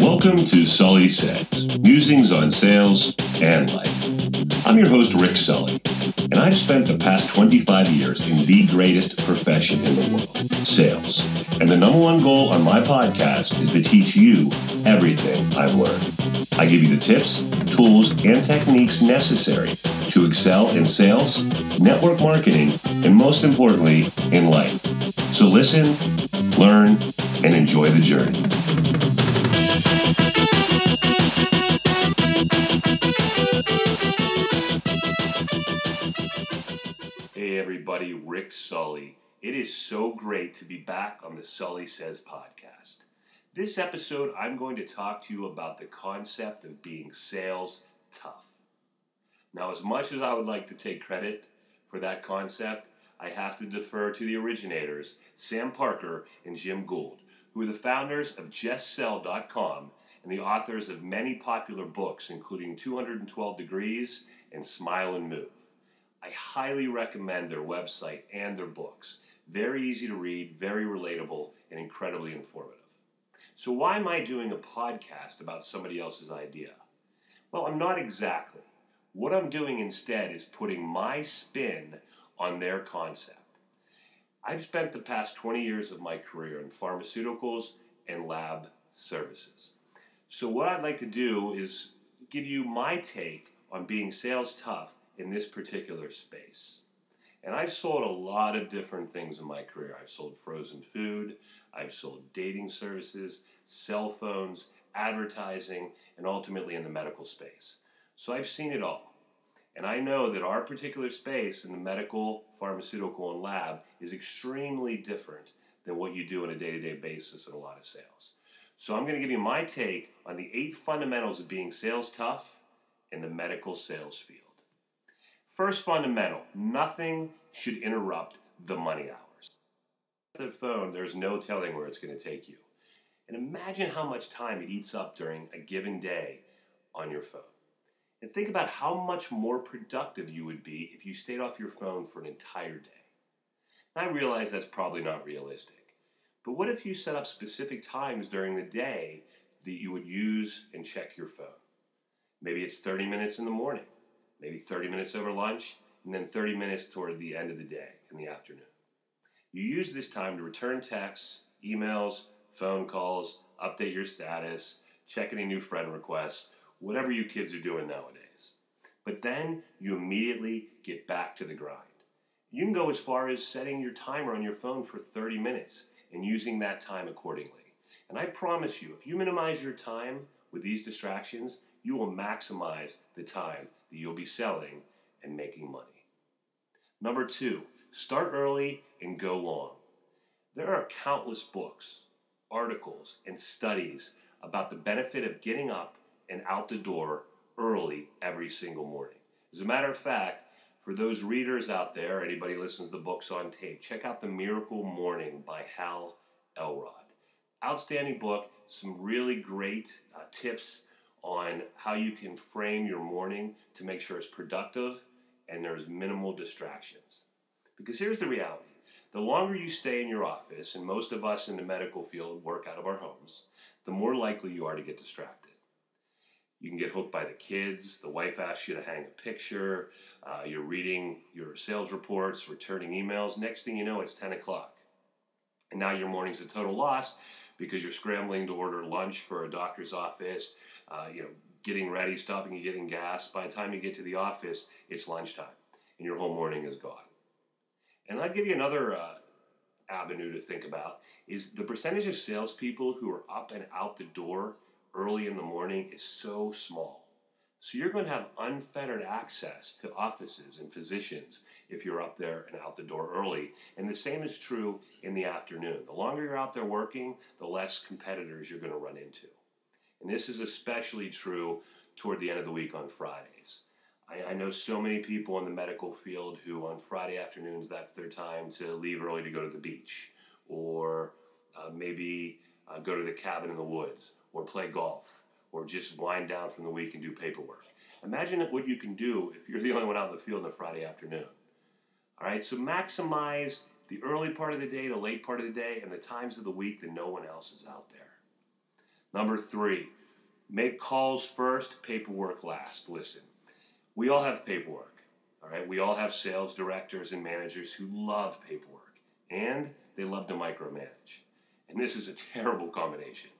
Welcome to Sully Says, musings on sales and life. I'm your host, Rick Sully, and I've spent the past 25 years in the greatest profession in the world, sales. And the number one goal on my podcast is to teach you everything I've learned. I give you the tips, tools, and techniques necessary to excel in sales, network marketing, and most importantly, in life. So listen, learn, and enjoy the journey. Hey everybody, Rick Sully. It is so great to be back on the Sully Says podcast. This episode, I'm going to talk to you about the concept of being sales tough. Now, as much as I would like to take credit for that concept, I have to defer to the originators, Sam Parker and Jim Gould, who are the founders of JustSell.com and the authors of many popular books, including 212 Degrees and Smile and Move. I highly recommend their website and their books. Very easy to read, very relatable, and incredibly informative. So, why am I doing a podcast about somebody else's idea? Well, I'm not exactly. What I'm doing instead is putting my spin on their concept. I've spent the past 20 years of my career in pharmaceuticals and lab services. So, what I'd like to do is give you my take on being sales tough in this particular space. And I've sold a lot of different things in my career. I've sold frozen food, I've sold dating services, cell phones, advertising, and ultimately in the medical space. So I've seen it all. And I know that our particular space in the medical, pharmaceutical, and lab is extremely different than what you do on a day to day basis in a lot of sales. So I'm going to give you my take on the eight fundamentals of being sales tough in the medical sales field. First fundamental nothing should interrupt the money hours. The phone, there's no telling where it's going to take you. And imagine how much time it eats up during a given day on your phone. And think about how much more productive you would be if you stayed off your phone for an entire day. I realize that's probably not realistic. But what if you set up specific times during the day that you would use and check your phone? Maybe it's 30 minutes in the morning maybe 30 minutes over lunch, and then 30 minutes toward the end of the day in the afternoon. You use this time to return texts, emails, phone calls, update your status, check any new friend requests, whatever you kids are doing nowadays. But then you immediately get back to the grind. You can go as far as setting your timer on your phone for 30 minutes and using that time accordingly. And I promise you, if you minimize your time with these distractions, you will maximize the time that you'll be selling and making money. Number two, start early and go long. There are countless books, articles, and studies about the benefit of getting up and out the door early every single morning. As a matter of fact, for those readers out there, anybody listens to books on tape, check out The Miracle Morning by Hal Elrod. Outstanding book, some really great uh, tips on how you can frame your morning to make sure it's productive and there's minimal distractions. Because here's the reality the longer you stay in your office, and most of us in the medical field work out of our homes, the more likely you are to get distracted. You can get hooked by the kids, the wife asks you to hang a picture, uh, you're reading your sales reports, returning emails. Next thing you know, it's 10 o'clock. And now your morning's a total loss because you're scrambling to order lunch for a doctor's office, uh, you know, getting ready, stopping and getting gas. By the time you get to the office, it's lunchtime, and your whole morning is gone. And I'll give you another uh, avenue to think about is the percentage of salespeople who are up and out the door early in the morning is so small. So you're going to have unfettered access to offices and physicians if you're up there and out the door early. And the same is true in the afternoon. The longer you're out there working, the less competitors you're going to run into. And this is especially true toward the end of the week on Fridays. I, I, know so many people in the medical field who on Friday afternoons, that's their time to leave early to go to the beach or uh, maybe uh, go to the cabin in the woods or play golf or just wind down from the week and do paperwork. Imagine what you can do if you're the only one out in the field on a Friday afternoon. All right, so maximize the early part of the day, the late part of the day, and the times of the week that no one else is out there. Number three, make calls first, paperwork last. Listen, we all have paperwork, all right? We all have sales directors and managers who love paperwork and they love to micromanage. And this is a terrible combination.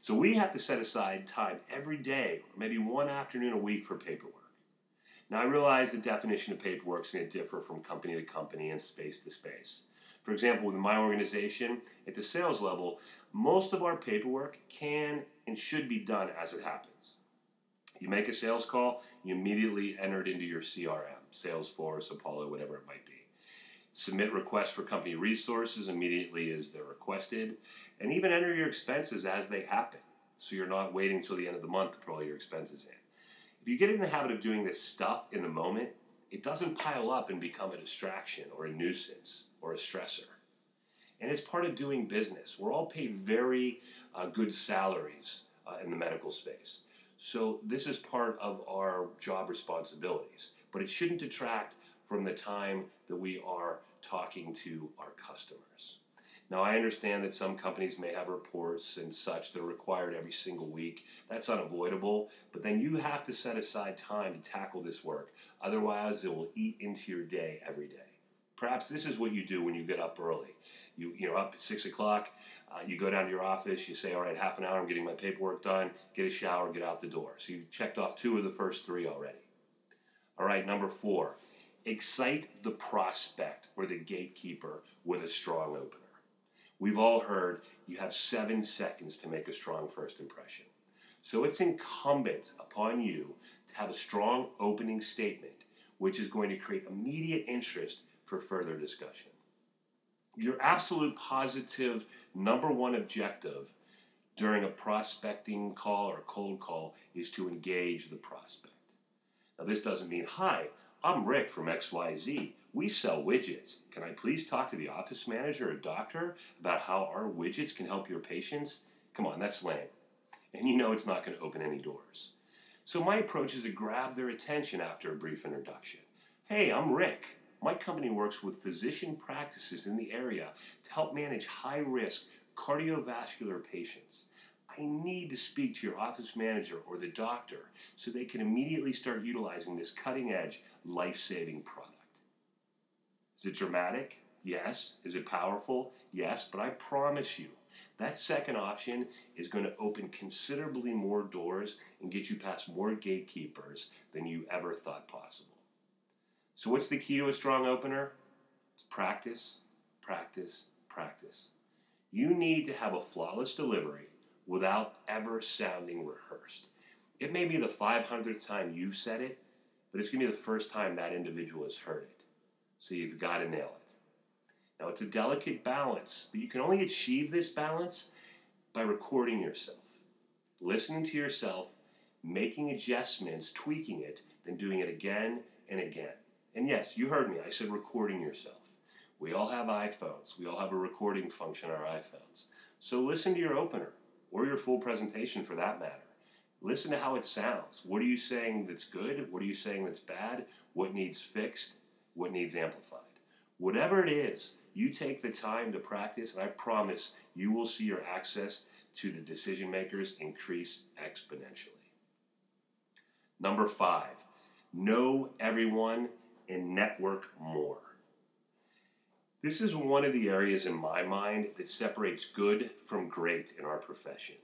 So we have to set aside time every day, or maybe one afternoon a week for paperwork. Now, I realize the definition of paperwork is going to differ from company to company and space to space. For example, within my organization, at the sales level, most of our paperwork can and should be done as it happens. You make a sales call, you immediately enter it into your CRM, Salesforce, Apollo, whatever it might be. Submit requests for company resources immediately as they're requested, and even enter your expenses as they happen. So you're not waiting till the end of the month to put all your expenses in. If you get in the habit of doing this stuff in the moment, it doesn't pile up and become a distraction or a nuisance or a stressor. And it's part of doing business. We're all paid very uh, good salaries uh, in the medical space. So this is part of our job responsibilities, but it shouldn't detract from the time that we are talking to our customers. Now, I understand that some companies may have reports and such that are required every single week. That's unavoidable, but then you have to set aside time to tackle this work. Otherwise, it will eat into your day every day. Perhaps this is what you do when you get up early. You, you're up at 6 o'clock, uh, you go down to your office, you say, All right, half an hour, I'm getting my paperwork done, get a shower, get out the door. So you've checked off two of the first three already. All right, number four, excite the prospect or the gatekeeper with a strong opener. We've all heard you have seven seconds to make a strong first impression. So it's incumbent upon you to have a strong opening statement, which is going to create immediate interest for further discussion. Your absolute positive number one objective during a prospecting call or a cold call is to engage the prospect. Now, this doesn't mean, hi, I'm Rick from XYZ. We sell widgets. Can I please talk to the office manager or doctor about how our widgets can help your patients? Come on, that's lame. And you know it's not going to open any doors. So my approach is to grab their attention after a brief introduction. Hey, I'm Rick. My company works with physician practices in the area to help manage high risk cardiovascular patients. I need to speak to your office manager or the doctor so they can immediately start utilizing this cutting edge, life saving product. Is it dramatic? Yes. Is it powerful? Yes. But I promise you, that second option is going to open considerably more doors and get you past more gatekeepers than you ever thought possible. So, what's the key to a strong opener? It's practice, practice, practice. You need to have a flawless delivery without ever sounding rehearsed. It may be the 500th time you've said it, but it's going to be the first time that individual has heard it. So you've got to nail it. Now, it's a delicate balance, but you can only achieve this balance by recording yourself, listening to yourself, making adjustments, tweaking it, then doing it again and again. And yes, you heard me. I said recording yourself. We all have iPhones. We all have a recording function on our iPhones. So listen to your opener or your full presentation for that matter. Listen to how it sounds. What are you saying that's good? What are you saying that's bad? What needs fixed? What needs amplified? Whatever it is, you take the time to practice, and I promise you will see your access to the decision makers increase exponentially. Number five, know everyone and network more. This is one of the areas in my mind that separates good from great in our profession.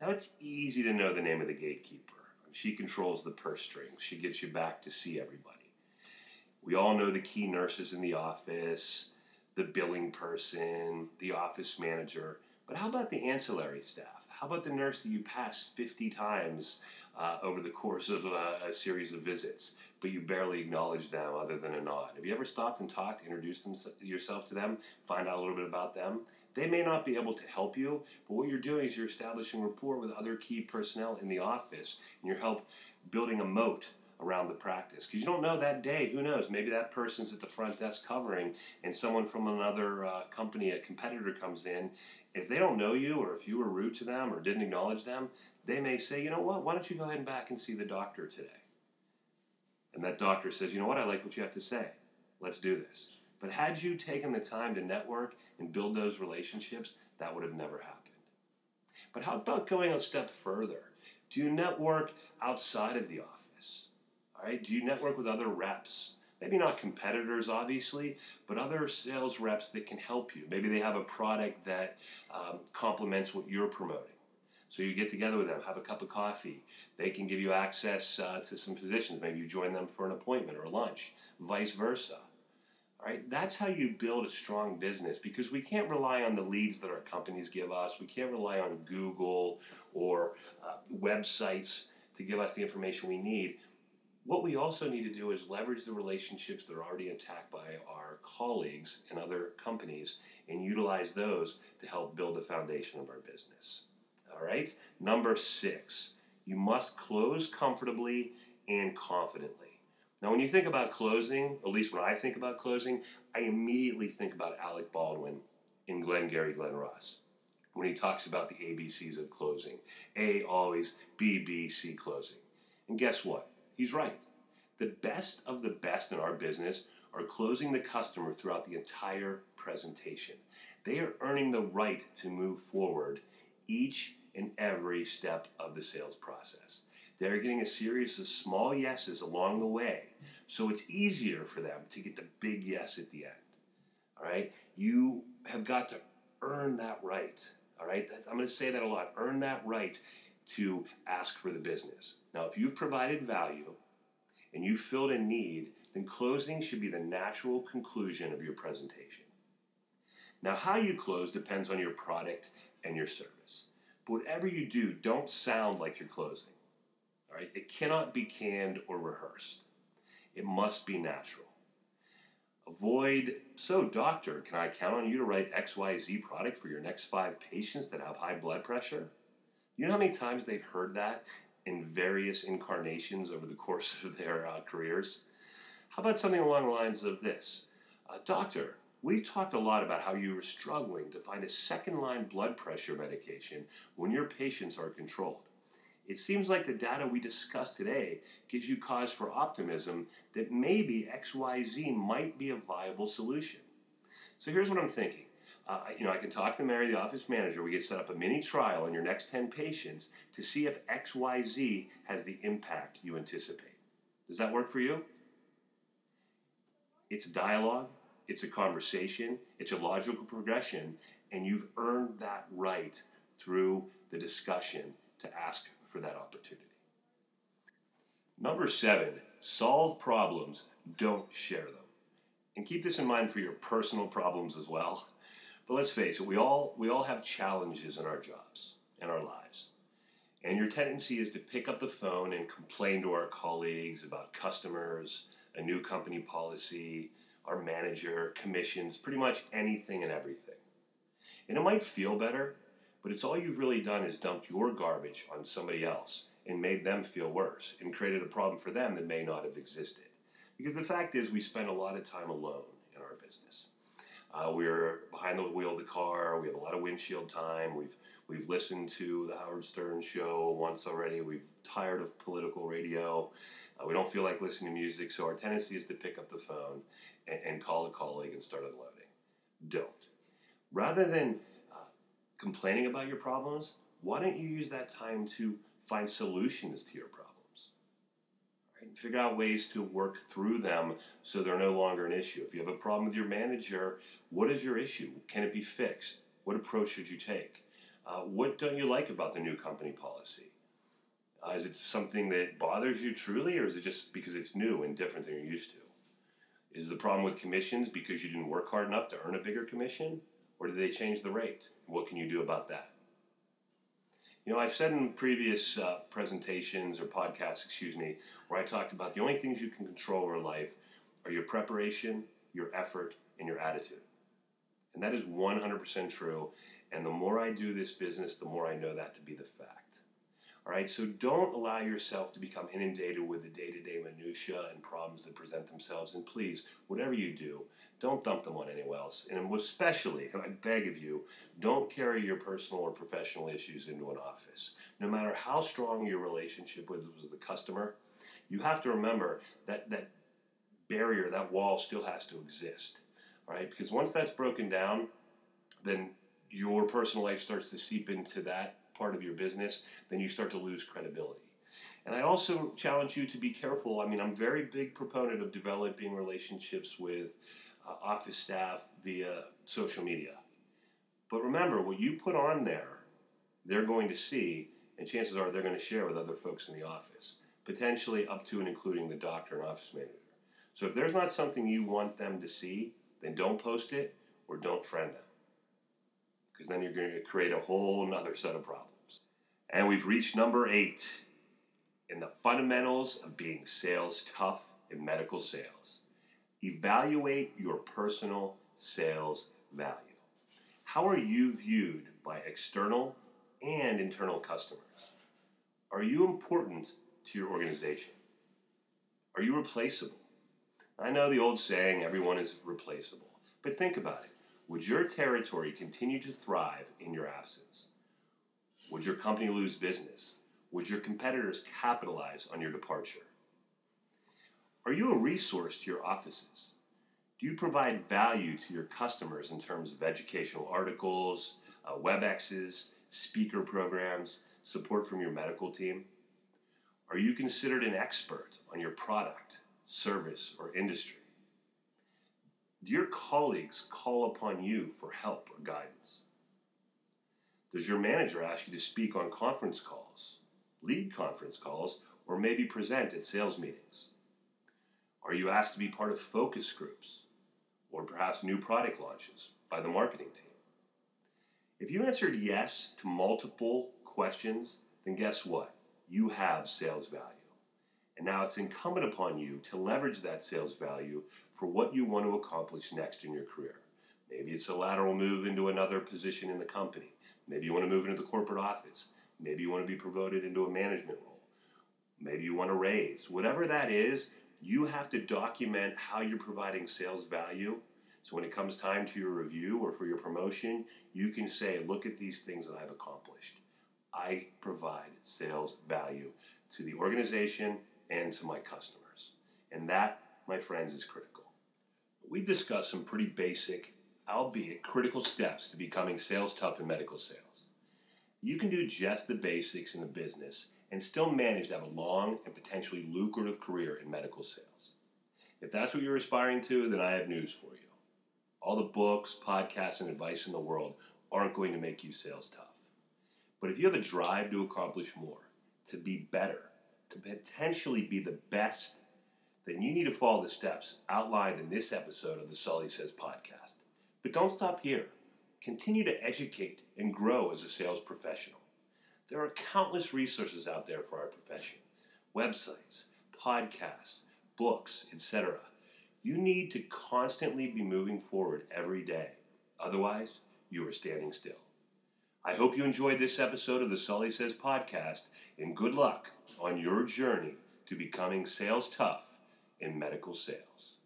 Now, it's easy to know the name of the gatekeeper. She controls the purse strings, she gets you back to see everybody. We all know the key nurses in the office, the billing person, the office manager. But how about the ancillary staff? How about the nurse that you pass 50 times uh, over the course of a, a series of visits? But you barely acknowledge them other than a nod. Have you ever stopped and talked, introduced them, yourself to them, find out a little bit about them? They may not be able to help you, but what you're doing is you're establishing rapport with other key personnel in the office, and you're help building a moat around the practice. Because you don't know that day who knows? Maybe that person's at the front desk covering and someone from another uh, company a competitor comes in. If they don't know you or if you were rude to them or didn't acknowledge them they may say you know what? Why don't you go ahead and back and see the doctor today and that doctor says, you know what, I like what you have to say. Let's do this. But had you taken the time to network and build those relationships, that would have never happened. But how about going a step further? Do you network outside of the office? All right? Do you network with other reps? Maybe not competitors, obviously, but other sales reps that can help you. Maybe they have a product that um, complements what you're promoting. So you get together with them, have a cup of coffee. They can give you access uh, to some physicians. Maybe you join them for an appointment or a lunch, vice versa. All right, that's how you build a strong business because we can't rely on the leads that our companies give us. We can't rely on Google or uh, websites to give us the information we need. What we also need to do is leverage the relationships that are already intact by our colleagues and other companies and utilize those to help build the foundation of our business. All right? Number six, you must close comfortably and confidently. Now, when you think about closing, at least when I think about closing, I immediately think about Alec Baldwin in Glengarry Glen Ross when he talks about the ABCs of closing. A always, B, B, C closing. And guess what? He's right. The best of the best in our business are closing the customer throughout the entire presentation. They are earning the right to move forward each and every step of the sales process. They're getting a series of small yeses along the way, so it's easier for them to get the big yes at the end. All right? You have got to earn that right. All right? I'm going to say that a lot. Earn that right to ask for the business. Now, if you've provided value and you've filled a need, then closing should be the natural conclusion of your presentation. Now, how you close depends on your product and your service. But whatever you do, don't sound like you're closing. All right? It cannot be canned or rehearsed. It must be natural. Avoid, so doctor, can I count on you to write XYZ product for your next five patients that have high blood pressure? You know how many times they've heard that in various incarnations over the course of their uh, careers? How about something along the lines of this? Uh, doctor, we've talked a lot about how you are struggling to find a second line blood pressure medication when your patients are controlled. It seems like the data we discussed today gives you cause for optimism that maybe XYZ might be a viable solution. So here's what I'm thinking. Uh, you know, I can talk to Mary, the office manager. We get set up a mini trial on your next 10 patients to see if XYZ has the impact you anticipate. Does that work for you? It's a dialogue, it's a conversation, it's a logical progression, and you've earned that right through the discussion to ask for that opportunity. Number seven, solve problems, don't share them. And keep this in mind for your personal problems as well. But let's face it, we all, we all have challenges in our jobs and our lives. And your tendency is to pick up the phone and complain to our colleagues about customers, a new company policy, our manager, commissions, pretty much anything and everything. And it might feel better, but it's all you've really done is dumped your garbage on somebody else and made them feel worse and created a problem for them that may not have existed. Because the fact is, we spend a lot of time alone in our business. Uh, we're behind the wheel of the car. We have a lot of windshield time. We've we've listened to the Howard Stern show once already. We've tired of political radio. Uh, we don't feel like listening to music, so our tendency is to pick up the phone and, and call a colleague and start unloading. Don't. Rather than complaining about your problems, why don't you use that time to find solutions to your problems? Right? Figure out ways to work through them so they're no longer an issue. If you have a problem with your manager, what is your issue? Can it be fixed? What approach should you take? Uh, what don't you like about the new company policy? Uh, is it something that bothers you truly, or is it just because it's new and different than you're used to? Is the problem with commissions because you didn't work hard enough to earn a bigger commission? Or did they change the rate? What can you do about that? You know, I've said in previous uh, presentations or podcasts, excuse me, where I talked about the only things you can control in life are your preparation, your effort, and your attitude. And that is 100% true. And the more I do this business, the more I know that to be the fact. All right, so don't allow yourself to become inundated with the day to day minutiae and problems that present themselves. And please, whatever you do, don't dump them on anyone else. And especially, and I beg of you, don't carry your personal or professional issues into an office. No matter how strong your relationship with, with the customer, you have to remember that that barrier, that wall still has to exist. All right, because once that's broken down, then your personal life starts to seep into that part of your business, then you start to lose credibility. And I also challenge you to be careful. I mean, I'm very big proponent of developing relationships with uh, office staff via social media. But remember, what you put on there, they're going to see, and chances are they're going to share with other folks in the office, potentially up to and including the doctor and office manager. So if there's not something you want them to see, then don't post it or don't friend them. Because then you're going to create a whole nother set of problems. And we've reached number eight in the fundamentals of being sales tough in medical sales. Evaluate your personal sales value. How are you viewed by external and internal customers? Are you important to your organization? Are you replaceable? I know the old saying, everyone is replaceable, but think about it. Would your territory continue to thrive in your absence? Would your company lose business? Would your competitors capitalize on your departure? Are you a resource to your offices? Do you provide value to your customers in terms of educational articles, uh, WebExes, speaker programs, support from your medical team? Are you considered an expert on your product, service, or industry? Do your colleagues call upon you for help or guidance? Does your manager ask you to speak on conference calls, lead conference calls, or maybe present at sales meetings? Are you asked to be part of focus groups or perhaps new product launches by the marketing team? If you answered yes to multiple questions, then guess what? You have sales value. And now it's incumbent upon you to leverage that sales value for what you want to accomplish next in your career. Maybe it's a lateral move into another position in the company. Maybe you want to move into the corporate office. Maybe you want to be promoted into a management role. Maybe you want to raise. Whatever that is, you have to document how you're providing sales value. So when it comes time to your review or for your promotion, you can say, look at these things that I've accomplished. I provide sales value to the organization and to my customers. And that, my friends, is critical. We discussed some pretty basic albeit critical steps to becoming sales tough in medical sales. You can do just the basics in the business and still manage to have a long and potentially lucrative career in medical sales. If that's what you're aspiring to, then I have news for you. All the books, podcasts, and advice in the world aren't going to make you sales tough. But if you have a drive to accomplish more, to be better, to potentially be the best, then you need to follow the steps outlined in this episode of the Sully Says podcast. But don't stop here. Continue to educate and grow as a sales professional. There are countless resources out there for our profession websites, podcasts, books, etc. You need to constantly be moving forward every day. Otherwise, you are standing still. I hope you enjoyed this episode of the Sully Says podcast, and good luck on your journey to becoming sales tough in medical sales.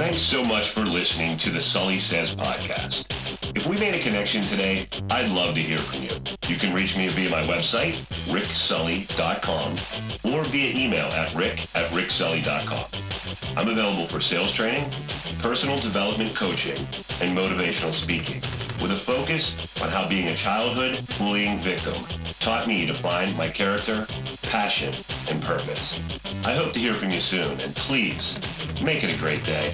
Thanks so much for listening to the Sully Says podcast. If we made a connection today, I'd love to hear from you. You can reach me via my website, ricksully.com, or via email at rick at ricksully.com. I'm available for sales training, personal development coaching, and motivational speaking, with a focus on how being a childhood bullying victim taught me to find my character, passion, and purpose. I hope to hear from you soon, and please make it a great day.